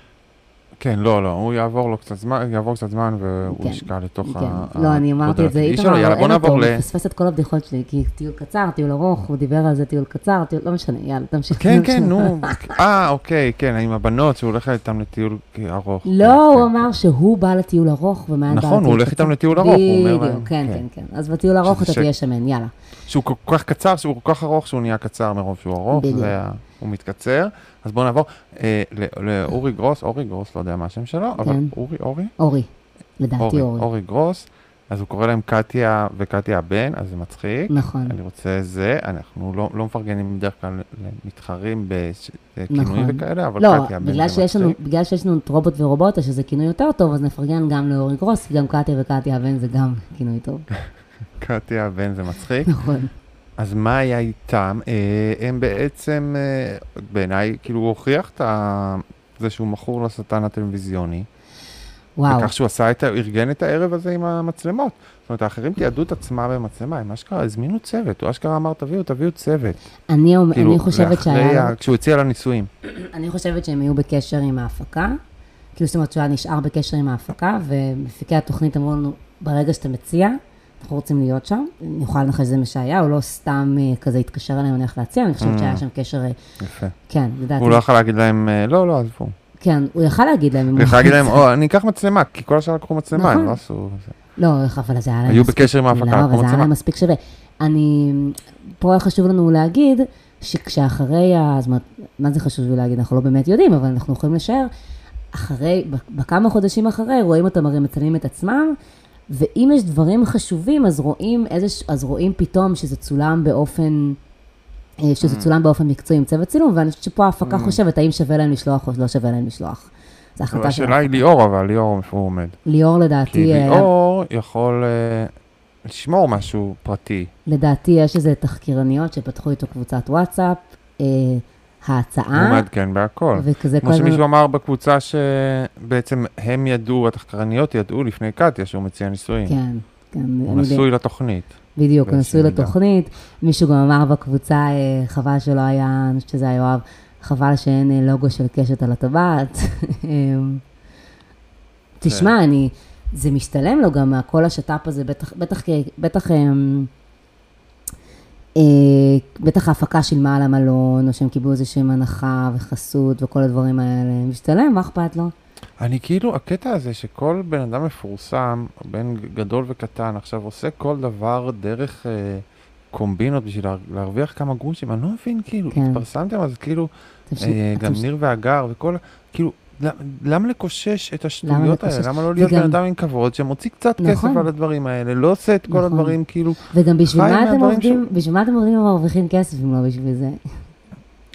כן, לא, לא, הוא יעבור לו קצת זמן, יעבור קצת זמן והוא כן, ישקע לתוך כן. ה... לא, אני אמרתי את זה. איתמר, יאללה, בוא נעבור ל... הוא מפספס את כל הבדיחות שלי, כי טיול קצר, טיול ארוך, הוא דיבר על זה טיול קצר, טיול, לא משנה, יאללה, תמשיך. כן, כן, נו. אה, אוקיי, כן, עם הבנות שהוא הולך איתם לטיול ארוך. לא, כן, הוא כן. אמר שהוא בא לטיול ארוך, בא נכון, הוא הולך. איתם לטיול ארוך, הוא אומר להם, בדיוק, כן, כן. כן, כן. אז בטיול ארוך אתה תהיה שמן, יאללה. שהוא כל כך קצר, שהוא כל כך ארוך, שהוא נהיה קצר מרוב שהוא ארוך, בדיוק. והוא מתקצר. אז בואו נעבור אה, לאורי גרוס, אורי גרוס, לא יודע מה השם שלו, אבל כן. אורי, אורי? אורי, לדעתי אורי, אורי. אורי גרוס. אז הוא קורא להם קטיה וקטיה הבן, אז זה מצחיק. נכון. אני רוצה זה, אנחנו לא, לא מפרגנים בדרך כלל למתחרים בכינויים נכון. וכאלה, אבל לא, קטיה הבן זה מצחיק. בגלל שיש לנו את רובוט ורובוטה, שזה כינוי יותר טוב, אז נפרגן גם לאורי גרוס, כי גם קטיה וקטיה הבן זה גם כינוי טוב. קטיה הבן זה מצחיק. נכון. אז מה היה איתם? אה, הם בעצם, אה, בעיניי, כאילו הוא הוכיח את. זה שהוא מכור לשטן הטלוויזיוני. וואו. בכך שהוא עשה את, ארגן את הערב הזה עם המצלמות. זאת אומרת, האחרים תיעדו את עצמם במצלמה, הם אשכרה הזמינו צוות, הוא אשכרה אמר, תביאו, תביאו צוות. אני, כאילו, אני חושבת שהיה... ה- כשהוא הציע לנישואים. אני חושבת שהם היו בקשר עם ההפקה. כאילו, זאת אומרת שהוא היה נשאר בקשר עם ההפקה, ומפיקי התוכנית אמרו לנו, ברגע שאתה מציע, אנחנו רוצים להיות שם. אני יכולה לנחש שזה מה שהיה, הוא לא סתם אה, כזה התקשר אליהם, אני הולך להציע, אני חושבת Mm. שהיה שם קשר, אה, יפה. כן, לדעתי. הוא לא יכול להגיד להם, אה, לא, לא, עזבו. כן, הוא יכל להגיד להם. הוא יכול להגיד להם. או, אני אקח מצלמה, כי כל השאר לקחו מצלמה, הם נכון. לא עשו... לא, אבל זה היה להם היו בקשר עם ההפקה, לא, לקחו אבל זה היה מצלמה. להם מספיק שווה. אני, פה היה חשוב לנו להגיד, שכשאחרי ה... זאת אומרת, מה זה חשוב להגיד? אנחנו לא באמת יודעים, אבל אנחנו יכולים לשער, אחרי, בכמה חודשים אחרי, רואים אותם הרי מצלמים את עצמם, ואם יש דברים חשובים, אז רואים איזה, אז רואים פתאום שזה צולם באופן, אה, שזה Mm. צולם באופן מקצועי עם צוות צילום, ואני חושבת שפה ההפקה Mm. חושבת האם שווה להם לשלוח או לא שווה להם לשלוח. זו החלטה של השאלה היא ליאור, אבל ליאור, איפה הוא עומד? ליאור לדעתי, כי אה, ליאור יכול אה, לשמור משהו פרטי. לדעתי יש איזה תחקירניות שפתחו איתו קבוצת וואטסאפ, אה, הוא ההצעה, מעדכן בהכל. וכזה כמו כל שמישהו אמר בקבוצה שבעצם הם ידעו, התחקרניות ידעו לפני קטיה שהוא מציע נישואים. כן, כן, הוא נשוי לתוכנית. בדיוק, הוא נשוי. לתוכנית, מישהו גם אמר בקבוצה, אה, חבל שלא היה, אני חושבת שזה היה יואב, חבל שאין אה, לוגו של קשת על הטבעת. אמ, תשמע, אני, זה משתלם לו גם מהכל השת"פ הזה, בטח, בטח, בטח, אמ, אה, בטח ההפקה שילמה על המלון, או שהם קיבלו איזושהי הנחה וחסות וכל הדברים האלה, משתלם, מה אכפת לו? אני כאילו, הקטע הזה שכל בן אדם מפורסם, בין גדול וקטן, עכשיו עושה כל דבר דרך אה, קומבינות בשביל לה, להרוויח כמה גרושים, אני לא מבין, כאילו, כן. התפרסמתם, אז כאילו, אה, גם ש- ניר והגר וכל, כאילו, למה לקושש את השטויות האלה? למה לא להיות בן אדם עם כבוד, שמוציא קצת נכון. כסף על הדברים האלה, לא עושה את כל נכון. הדברים, כאילו, וגם בשביל מה אתם עובדים, בשביל מה אתם עובדים ומרוויחים כסף אם לא בשביל זה?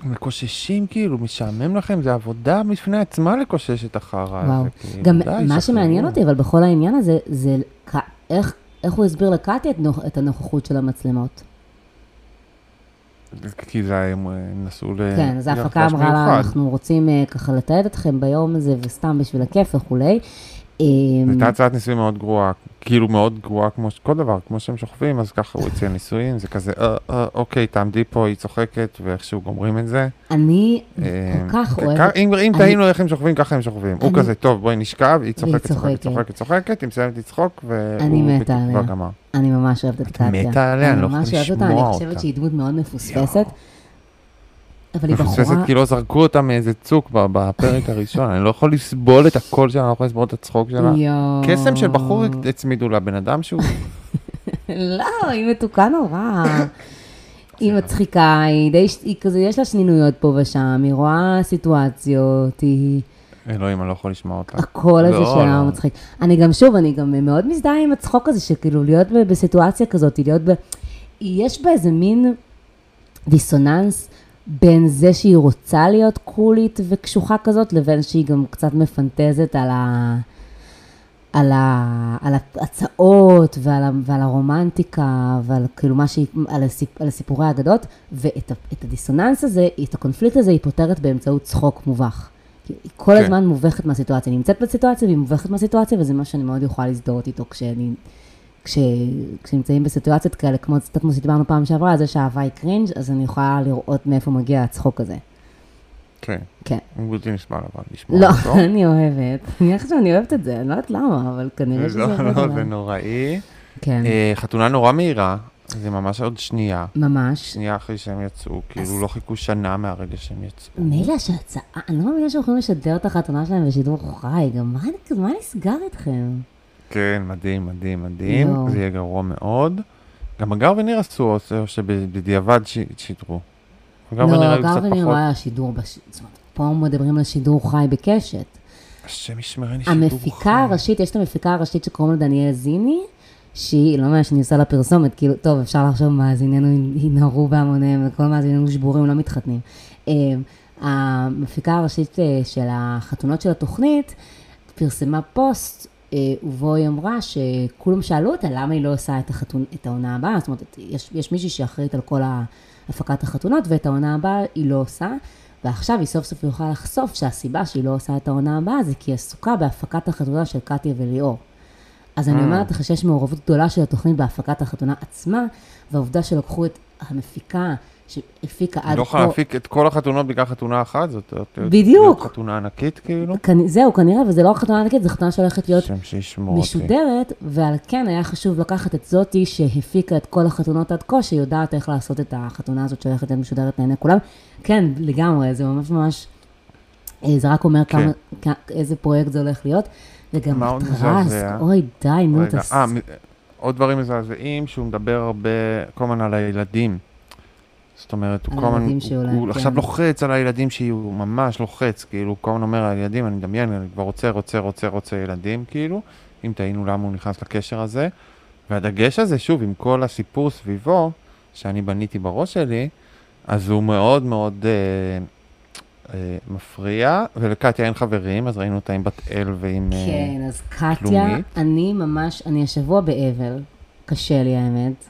מקוששים, כאילו, משעמם לכם, זה עבודה בפני עצמה לקושש את החרא הזה. וואו. כאילו, גם די, מה. שמעניין אותי, אבל בכל העניין הזה, זה איך, איך הוא הסביר את, נוכ, את הנוכחות של המצלמות. כי זה, הם נסעו ל... כן, אז ההפקה אמרה לה. אנחנו רוצים אה, ככה לתעד אתכם ביום הזה, וסתם בשביל הכיף וכולי. אה, הייתה הצעת נישואים מאוד גרועה, כאילו מאוד גרועה כמו כל דבר, כמו שהם שוכבים, אז ככה הוא הציע נישואים, זה כזה, אה, אה, אוקיי, תעמדי פה, היא צוחקת, ואיכשהו גומרים את זה. אני אה, כל כך אוהבת... אם תהינו איך הם שוכבים, ככה הם שוכבים. הוא כזה, טוב, בואי נשכב, היא צוחקת, צוחקת, צוחקת. היא מסיימת לצחוק, והוא מתה בתקווה עליה. גמר. אני ממש אוהבת את קטיה. מתה עליה, אני לא יכול ממש אוהבת אותה, לשמוע אני חושבת אותה. שהיא דמות מאוד מפוספסת. אבל היא מפוספסת בחורה... כאילו זרקו אותה מאיזה צוק בפרק הראשון, אני לא יכול לסבול את הקול שלה, אני לא יכול לסבול את הצחוק שלה. קסם של בחור הצמידו לה, בן אדם שהוא... לא, היא מתוקה נורא. היא מצחיקה, היא די, היא כזה, יש לה שנינויות פה ושם, היא רואה סיטואציות, היא... אלוהים, אני לא יכול לשמוע אותה. הקול הזה לא, שלה לא. מצחיק. אני גם, שוב, אני גם מאוד מזדהה עם הצחוק הזה, שכאילו להיות בסיטואציה כזאת, להיות ב... יש בה איזה מין דיסוננס בין זה שהיא רוצה להיות קולית וקשוחה כזאת, לבין שהיא גם קצת מפנטזת על ה... על, ה, על ההצעות ועל, ה, ועל הרומנטיקה ועל כאילו מה שהיא, על, הסיפ, על הסיפורי האגדות, ואת ה, הדיסוננס הזה, את הקונפליקט הזה היא פותרת באמצעות צחוק מובך. היא כל כן. הזמן מובכת מהסיטואציה, היא נמצאת בסיטואציה והיא מובכת מהסיטואציה, וזה מה שאני מאוד יכולה להזדהות איתו כשאני, כש, כשנמצאים בסיטואציות כאלה, כמו קצת כמו שדיברנו פעם שעברה, על זה שהאהבה היא קרינג', אז אני יכולה לראות מאיפה מגיע הצחוק הזה. כן, כן. הוא בלתי נסבל אבל, לשמוע לא, אותו. אני אוהבת. אני חושבת שאני אוהבת את זה, אני לא יודעת למה, אבל כנראה שזה לא, עובד לא, עליי. זה נוראי. כן, אה, חתונה נורא מהירה, זה ממש עוד שנייה. ממש. שנייה אחרי שהם יצאו, אז- כאילו לא חיכו שנה מהרגע שהם יצאו. מילא שהצעה, אני לא מאמינה שהולכים לשדר את החתונה שלהם בשידור חי, גם מה, מה נסגר איתכם? כן, מדהים, מדהים, מדהים. יואו. זה יהיה גרוע מאוד. גם הגר וניר עשו, או או שבדיעבד שידרו. הגר וניר לא, היו גר קצת וניר. לא היה שידור, בש- זאת אומרת, פה מדברים על שידור חי בקשת. השם ישמרני שידור המפיקה חי. הראשית, יש את המפיקה הראשית שקוראים לה דניאל זיני, שהיא, לא מאמינה שאני עושה לה פרסומת, כאילו, טוב, אפשר לחשוב מאזיננו ינהרו בהמוניהם, וכל מאזיננו שבורים, לא מתחתנים. אה, המפיקה הראשית אה, של החתונות של התוכנית פרסמה פוסט, אה, ובו היא אמרה שכולם שאלו אותה למה היא לא עושה את, החתון, את העונה הבאה, זאת אומרת, יש, יש מישהי שאחראית על כל הפקת החתונות, ואת העונה הבאה היא לא עושה. ועכשיו היא סוף סוף יכולה לחשוף שהסיבה שהיא לא עושה את העונה הבאה זה כי היא עסוקה בהפקת החתונה של קטיה וליאור. אז אני Mm. אומרת לך שיש מעורבות גדולה של התוכנית בהפקת החתונה עצמה, והעובדה שלקחו את המפיקה שהפיקה עד לא כה... יכולה להפיק את כל החתונות בגלל חתונה אחת, זאת בדיוק. חתונה ענקית כאילו. זהו, כנראה, וזה לא רק חתונה ענקית, זו חתונה שהולכת להיות. משודרת, ועל כן היה חשוב לקחת את זאתי שהפיקה את כל החתונות עד כה, שיודעת איך לעשות את החתונה הזאת שהולכת להיות משודרת לעיני כולם. כן, לגמרי, זה ממש ממש, אה, זה רק אומר כמה, כ- איזה פרויקט זה הולך להיות. וגם טרסק, מזעזע? אוי די, נו, תס... אה, עוד דברים מזעזעים, שהוא מדבר הרבה, כל הזמן על הילדים. זאת אומרת, הוא כל הזמן, הוא- הוא כן. עכשיו לוחץ על הילדים שיהיו, ממש לוחץ, כאילו, הוא כל הזמן אומר על ילדים, אני מדמיין, אני כבר רוצה, רוצה, רוצה, רוצה ילדים, כאילו, אם תהינו למה הוא נכנס לקשר הזה. והדגש הזה, שוב, עם כל הסיפור סביבו, שאני בניתי בראש שלי, אז הוא מאוד מאוד אה, מפריע, ולקטיה אין חברים, אז ראינו אותה עם בת אל ועם... אה, כן, אז קטיה, כלומית. אני ממש, אני השבוע באבל, קשה לי האמת.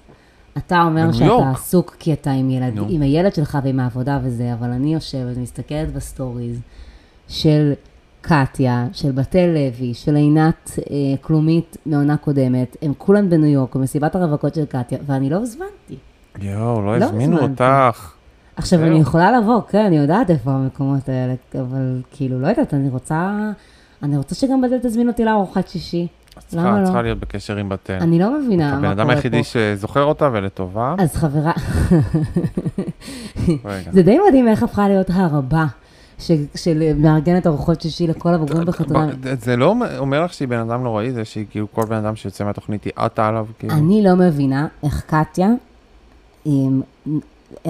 אתה אומר שאתה. עסוק כי אתה עם, ילד. עם הילד שלך ועם העבודה וזה, אבל אני יושבת ומסתכלת בסטוריז של קטיה, של בתאל לוי, של עינת אה, כלומית מעונה קודמת, הם כולם בניו יורק, במסיבת הרווקות של קטיה, ואני לא הוזמנתי. יואו, לא לא הזמינו הזמנתי. אותך. עכשיו. אני יכולה לבוא, כן, אני יודעת איפה המקומות האלה, אבל כאילו, לא יודעת, אני רוצה, אני רוצה שגם בזה תזמין אותי לארוחת שישי. למה צריכה, לא? צריכה להיות בקשר עם בת. אני לא מבינה מה הבן קורה אדם פה. היחידי שזוכר אותה ולטובה. אז חברה. זה די מדהים איך הפכה להיות הרבה, של מארגנת ארוחות שישי לכל הבוגרים בחתונה. זה לא אומר לך שהיא בן אדם נוראי, זה שהיא כאילו כל בן אדם שיוצא מהתוכנית היא עטה עליו, כאילו. אני לא מבינה איך קטיה,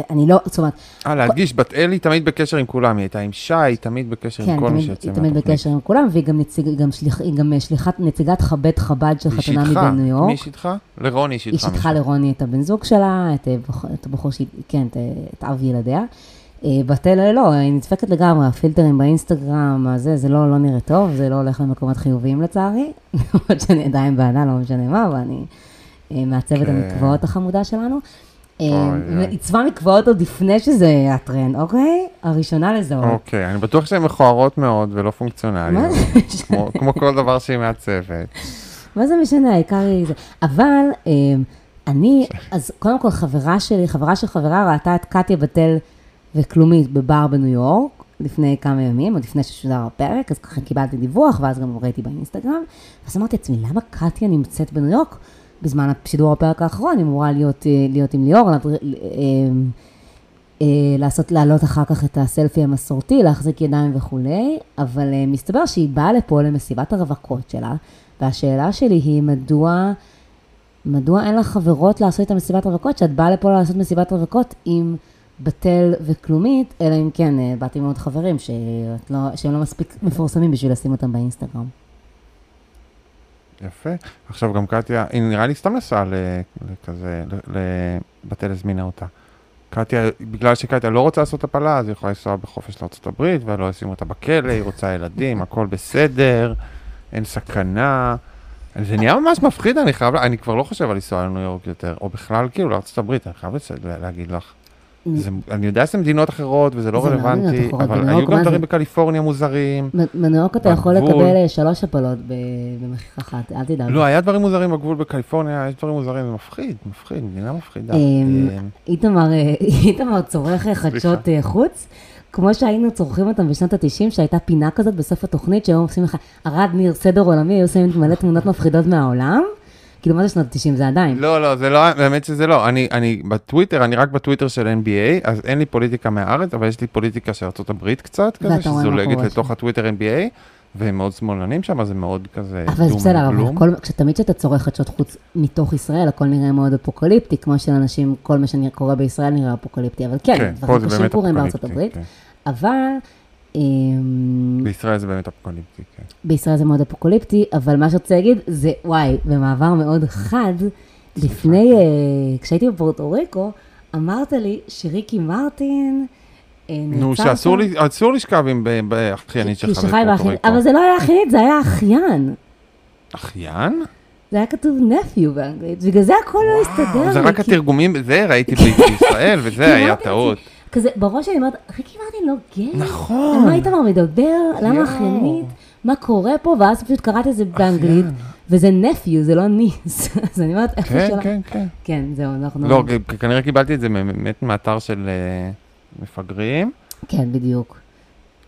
אני לא, זאת אומרת, אה, להדגיש, בת אל היא תמיד בקשר עם כולם, היא הייתה עם שי, היא תמיד בקשר כן, עם כל מי תמיד- שיוצא היא תמיד מהתוכנית. בקשר עם כולם, והיא גם נציג- גם שליח- היא גם שליחת, נציגת בית חב"ד של היא חתונה. מניו יורק. מי שידחה? לרוני היא שידחה. שיתחה. לרוני את הבן זוג שלה, את, אה, את הבחור שהיא, כן, את, אה, את אב ילדיה. אה, בתל לא, היא נדפקת לגמרי, הפילטרים באינסטגרם, הזה, זה לא, לא נראה טוב, זה לא הולך למקומות חיוביים לצערי, למרות שאני עדיין בעדה, לא משנה מה, אבל אני אה, מעצבת כן. המקוואות החמודה שלנו. אה, אוי. עיצבה מקוואות עוד לפני שזה היה טרנד, אוקיי? הראשונה לזהות. אוקיי, אני בטוח שהן מכוערות מאוד ולא פונקציונליות. כמו כל דבר שהיא מעצבת. מה זה משנה, העיקר היא זה. אבל אה, אני, אז קודם כל חברה שלי, חברה של חברה ראתה את קטיה בתל וכלומית בבר בניו יורק לפני כמה ימים, עוד לפני ששודר הפרק, אז ככה קיבלתי דיווח, ואז גם ראיתי באינסטגרם, ואז אמרתי לעצמי, למה קטיה נמצאת בניו יורק בזמן שידור הפרק האחרון, היא אמורה להיות, אה, להיות עם ליאור, אה, אה, לעשות, להעלות אחר כך את הסלפי המסורתי, להחזיק ידיים וכולי, אבל מסתבר שהיא באה לפה למסיבת הרווקות שלה, והשאלה שלי היא, מדוע, מדוע אין לך חברות לעשות איתה מסיבת רווקות, שאת באה לפה לעשות מסיבת רווקות עם בתל וכלומית, אלא אם כן, באתי עם עוד חברים שאת לא, שהם לא מספיק מפורסמים בשביל לשים אותם באינסטגרם. יפה. עכשיו גם קטיה, היא נראה לי סתם נסעה לכזה, ל- ל- בתל הזמינה אותה. קטיה, בגלל שקטיה לא רוצה לעשות הפלה, אז היא יכולה לנסוע בחופש הברית, ולא ישימו אותה בכלא, היא רוצה ילדים, הכל בסדר, אין סכנה. זה נהיה ממש מפחיד, אני חייב, אני כבר לא חושב על לנסוע לניו יורק יותר, או בכלל כאילו הברית, אני חייב להגיד לך. זה, אני יודע שזה מדינות אחרות וזה לא מדינות רלוונטי, אבל היו גם דברים זה? בקליפורניה מוזרים. בניו יורק אתה יכול. לקבל אה, שלוש הפלות ב- במחיר אחת, אל תדאג. לא, היה דברים מוזרים בגבול בקליפורניה, יש דברים מוזרים, זה מפחיד, מפחיד, מדינה מפחידה. אמ, אמ, איתמר, אה, איתמר צורך אה, חדשות חוץ, כמו שהיינו צורכים אותם בשנות ה-90, שהייתה פינה כזאת בסוף התוכנית, שהיו עושים לך, ערד ניר, סדר עולמי, היו שמים מלא תמונות מפחידות מהעולם. כאילו, מה זה שנות ה-90? זה עדיין. לא, לא, זה לא, באמת שזה לא. אני, אני בטוויטר, אני רק בטוויטר של NBA, אז אין לי פוליטיקה מהארץ, אבל יש לי פוליטיקה של ארה"ב קצת, כזה, שזולגת לתוך. הטוויטר NBA, והם מאוד שמאלנים שם, אז זה מאוד כזה אבל זה בסדר, אבל. הכל, כשתמיד כשאתה צורך חדשות חוץ מתוך ישראל, הכל נראה מאוד אפוקליפטי, כמו שלאנשים, כל מה שקורה בישראל נראה אפוקליפטי, אבל כן, כן, פה דברים זה קשים באמת קורים בארצות אפוקליפטי, הברית, כן. אבל... אמ, בישראל זה באמת אפוקליפטי, כן. בישראל זה מאוד אפוקליפטי, אבל מה שרציתי להגיד זה, וואי, במעבר מאוד חד, לפני. אה, כשהייתי בפורטו ריקו, אמרת לי שריקי מרטין אה, נו, שאסור שם. לשכב עם באחיינית שלך בפורטו ריקו. אבל זה לא היה אחיינית, זה היה אחיין. אחיין? זה היה כתוב נפיו באנגלית, בגלל זה הכל לא הסתדר זה לי, רק כי- התרגומים, זה ראיתי בישראל, וזה היה טעות. כזה, בראש שלי אמרת, ריקי מרטין לא גיי? נכון. על מה איתמר מדבר? למה. אחיינית? מה קורה פה? ואז פשוט קראתי את זה באנגלית, וזה נפיו, זה לא ניס. אז אני אומרת, איפה כן, שלא... כן, כן. כן, זהו, אנחנו... לא, כנראה קיבלתי את זה באמת מאתר של אה, מפגרים, כן, בדיוק.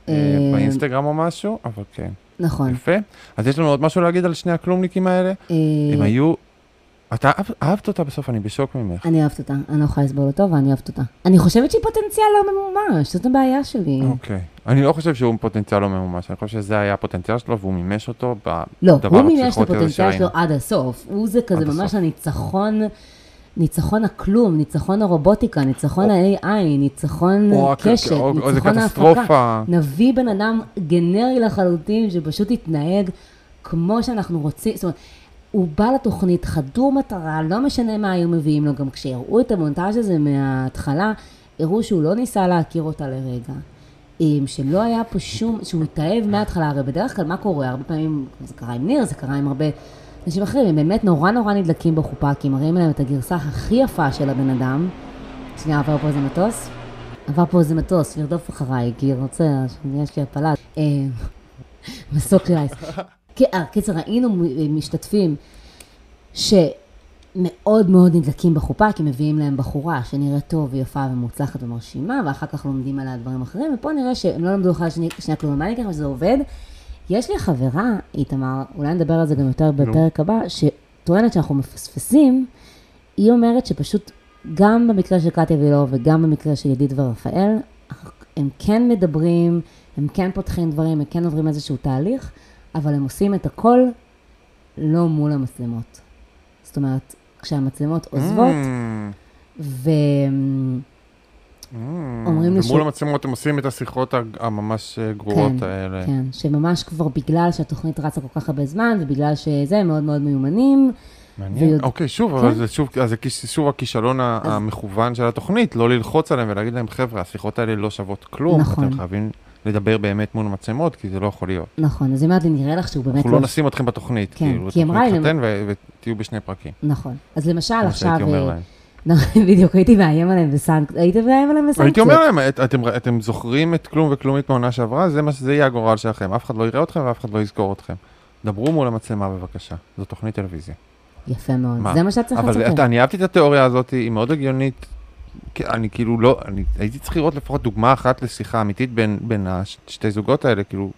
אה, אה, באינסטגרם או משהו, אבל כן. נכון. יפה. אז יש לנו עוד משהו להגיד על שני הכלומניקים האלה? הם היו... אתה אהב- אהבת אותה בסוף, אני בשוק ממך. אני אוהבת אותה, אני לא יכולה לסבול אותו ואני אוהבת אותה. אני חושבת שהיא פוטנציאל לא ממומש, זאת הבעיה שלי. אוקיי. אני לא חושב שהוא פוטנציאל לא ממומש, אני חושב שזה היה הפוטנציאל שלו והוא מימש אותו לא, בדבר הוא מימש את הפסיכוטי הזה הפוטנציאל. שלו עד הסוף. הוא זה כזה ממש. הניצחון, ניצחון הכלום, ניצחון הרובוטיקה, ניצחון ה-AI, ניצחון קשת, ניצחון ההפקה. נביא בן אדם גנרי לחלוטין, שפשוט יתנהג כמו שאנחנו רוצים. זאת אומרת, הוא בא לתוכנית חדור מטרה, לא משנה מה היו מביאים לו, גם כשיראו את המונטאז' הזה מההתחלה, הראו שהוא לא ניסה להכיר אותה לרגע. שלא היה פה שום, שהוא התאהב מההתחלה, הרי בדרך כלל מה קורה? הרבה פעמים, זה קרה עם ניר, זה קרה עם הרבה אנשים אחרים, הם באמת נורא נורא נדלקים בחופה, כי מראים להם את הגרסה הכי יפה של הבן אדם. שנייה, עבר פה איזה מטוס? עבר פה איזה מטוס, לרדוף אחריי, כי רוצה, יש לי הפלה. אה, מסוק של אייס. כי- אה, קיצר, ראינו מ- משתתפים שמאוד מאוד נדלקים בחופה, כי מביאים להם בחורה שנראית טוב ויפה ומוצלחת ומרשימה, ואחר כך לומדים עליה דברים אחרים, ופה נראה שהם לא למדו אחד שני, שני כלום. מה אני לך שזה עובד? יש לי חברה, איתמר, אולי נדבר על זה גם יותר בפרק הבא, שטוענת שאנחנו מפספסים, היא אומרת שפשוט גם במקרה של קטיה וילו וגם במקרה של ידית ורפאל, הם כן מדברים, הם כן פותחים דברים, הם כן עוברים איזשהו תהליך, אבל הם עושים את הכל לא מול המצלמות. זאת אומרת, כשהמצלמות עוזבות, Mm, והם mm. אומרים לי ומול ש- המצלמות הם עושים את השיחות הממש אה, גרועות כן, האלה. כן, שממש כבר בגלל שהתוכנית רצה כל כך הרבה זמן, ובגלל שזה, הם מאוד מאוד מיומנים, מעניין. ויוד- אוקיי, שוב, כן. אבל זה שוב, אז זה שוב הכישלון אז- המכוון של התוכנית, לא ללחוץ עליהם ולהגיד להם, חבר'ה, השיחות האלה לא שוות כלום, נכון. אתם חייבים לדבר באמת מול המצלמות, כי זה לא יכול להיות. נכון, אז היא אומרת לי, נראה לך שהוא באמת אנחנו לא... לא נשים אתכם בתוכנית, כן, כאילו, כי היא אמרה לי, ותהיו בשני פרקים. נכון. אז למשל עכשיו, אה, להם. בדיוק, הייתי מאיים עליהם בסנקציות, היית מאיים עליהם בסנקציות. הייתי אומר להם, "את- אתם, אתם זוכרים את כלום וכלומית מהעונה שעברה, זה מה שזה יהיה הגורל שלכם. אף אחד לא יראה אתכם ואף אחד לא יזכור אתכם. דברו מול המצלמה בבקשה, זו תוכנית טלוויזיה. יפה מאוד, מה? זה מה שאת צריכה אבל לספר. אתה, אני אהבתי את התיאוריה הזאת, היא מאוד הגיונית. אני כאילו לא, אני הייתי צריך לראות לפחות דוגמה אחת לשיחה אמיתית בין, בין השתי זוגות האלה, כאילו,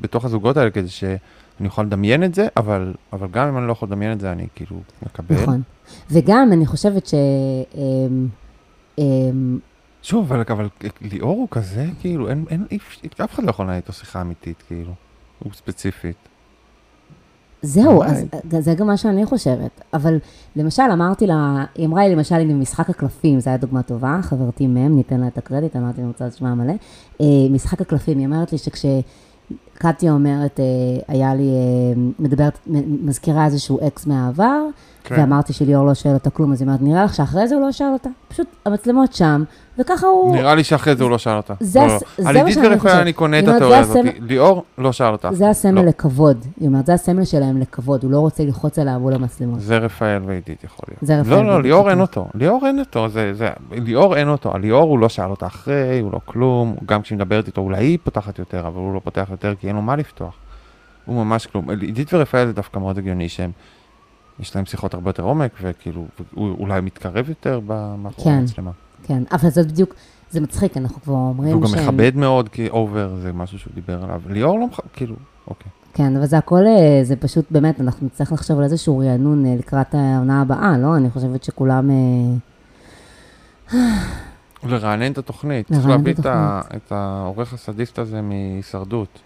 בתוך הזוגות האלה, כדי שאני אוכל לדמיין את זה, אבל, אבל גם אם אני לא יכול לדמיין את זה, אני כאילו מקבל. נכון. וגם, אני חושבת ש... אמ, אמ, שוב, אבל, אבל ליאור הוא כזה, כאילו, אין, אין, אי- אף אחד לא יכול לנהל איתו שיחה אמיתית, כאילו, הוא ספציפית. זהו. אז זה גם מה שאני חושבת. אבל למשל, אמרתי לה, היא אמרה לי, למשל, עם משחק הקלפים, זו הייתה דוגמה טובה, חברתי מ', ניתן לה את הקרדיט, אמרתי, אני רוצה את שמה המלא. אה, משחק הקלפים, היא אומרת לי שכשקטיה אומרת, אה, היה לי, אה, מדברת, מזכירה איזשהו אקס מהעבר, כן. ואמרתי שליאור לא שואל אותה כלום, אז היא אומרת, נראה לך שאחרי זה הוא לא שאל אותה? פשוט המצלמות שם, וככה הוא... נראה לי שאחרי זה הוא לא שאל אותה. זה לא, לא. זה על עידית ורפאל. אני קונה את התיאוריה הזאת. הסמל- ליאור לא שאל אותה. זה הסמל לא. לכבוד. היא אומרת, זה הסמל שלהם לכבוד, הוא לא רוצה ללחוץ עליו מול המצלמות. זה רפאל ועידית יכול להיות. זה רפאל לא, לא, ליאור אין אוקיי. אותו. ליאור אין אותו, זה, זה, ליאור אין אותו. ליאור הוא לא שאל אותה אחרי, הוא לא כלום. גם כשהיא מדברת איתו, אולי היא פותחת יותר, אבל הוא לא פותח יותר כי אין לו מה לפתוח. הוא ממש כלום. עידית ורפאל זה דווקא מאוד הגיוני שהם, יש להם שיחות הרבה יותר עומק, וכאילו, הוא אולי מתקרב יותר מאחורי כן. המצלמה. כן, אבל זה בדיוק, זה מצחיק, אנחנו כבר אומרים והוא גם שהם... מכבד מאוד, כי אובר זה משהו שהוא דיבר עליו. ליאור לא מכבד, כאילו, אוקיי. כן, אבל זה הכל, אה, זה פשוט, באמת, אנחנו נצטרך לחשוב על איזשהו רענון אה, לקראת העונה הבאה, לא? אני חושבת שכולם... לרענן את התוכנית. צריך לרענן להביא את את, ה, את העורך הסדיסט הזה מהישרדות.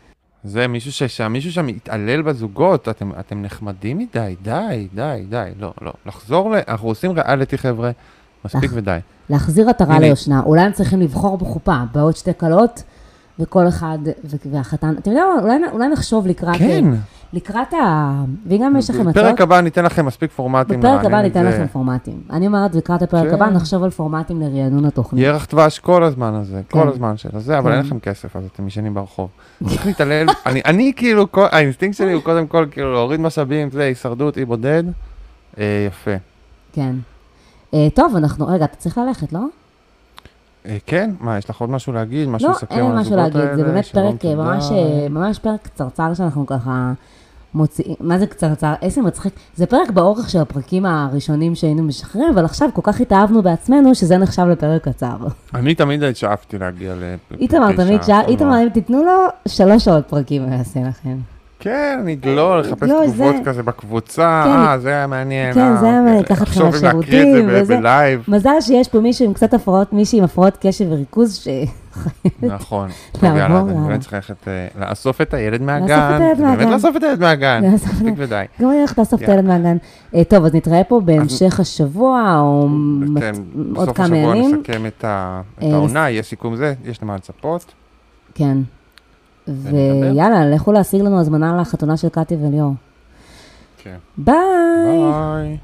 זה מישהו ש, שהמישהו שם מתעלל בזוגות, אתם, אתם נחמדים מדי, די, די, די, לא, לא. לחזור ל... אנחנו עושים ריאליטי, חבר'ה, מספיק לח- ודי. להחזיר עטרה. ליושנה. אולי הם צריכים לבחור בחופה, בעוד שתי כלות, וכל אחד, והחתן, אתם יודעים מה, אולי, אולי נחשוב לקראת... כן. לקראת ה... וגם יש לכם הצעות. בפרק הבא ניתן לכם מספיק פורמטים. בפרק הבא ניתן זה. לכם פורמטים. אני אומרת, לקראת הפרק כן. הבא נחשוב על פורמטים לרענון התוכנית. ירח דבש כל הזמן הזה, כן. כל הזמן של הזה, אבל כן. אין לכם כסף, אז אתם ישנים ברחוב. צריך להתעלל, אני, אני כאילו, כל- האינסטינקט שלי הוא קודם כל כאילו להוריד משאבים, זה הישרדות, אי בודד, אה, יפה. כן. אה, טוב, אנחנו... רגע, אתה צריך ללכת, לא? אה, כן, מה, יש לך עוד משהו להגיד? משהו לא, לסכם אין על לי משהו הזוגות להגיד, זה האלה? באמת פרק, אה. ממש, אה, ממש פרק קצרצר שאנחנו ככה מוציאים, מה זה קצרצר? איזה מצחיק, זה פרק באורך של הפרקים הראשונים שהיינו משחררים, אבל עכשיו כל כך התאהבנו בעצמנו, שזה נחשב לפרק קצר. אני תמיד שאפתי להגיע ל... איתמר תמיד שאל, איתמר, אם תיתנו לו שלוש שעות פרקים, הוא יעשה לכם. כן, אני לא, לחפש לא, תגובות זה- כזה בקבוצה, כן, אה, זה היה מעניין. כן, אה, זה היה אוקיי. מעניין, אתכם אם להקריא את זה וזה- בלייב. מזל שיש פה מישהו עם קצת הפרעות, מישהי עם הפרעות קשב וריכוז, ש... נכון. יאללה, אני. באמת צריך ללכת אה, לאסוף את הילד לאסוף מהגן. את הילד זה באמת מהגן. לאסוף את הילד מהגן. לאסוף מספיק. ודי. גם אני הולכת לאסוף את. הילד מהגן. אה, טוב, אז נתראה פה בהמשך השבוע, או כן, עוד בסוף כמה השבוע ימים. נסכם את ה- את אה, העונה, יהיה סיכום זה, יש למה לצפות. כן. ויאללה, לכו להשיג לנו הזמנה לחתונה של קטיה וליאור. כן. ביי! ביי.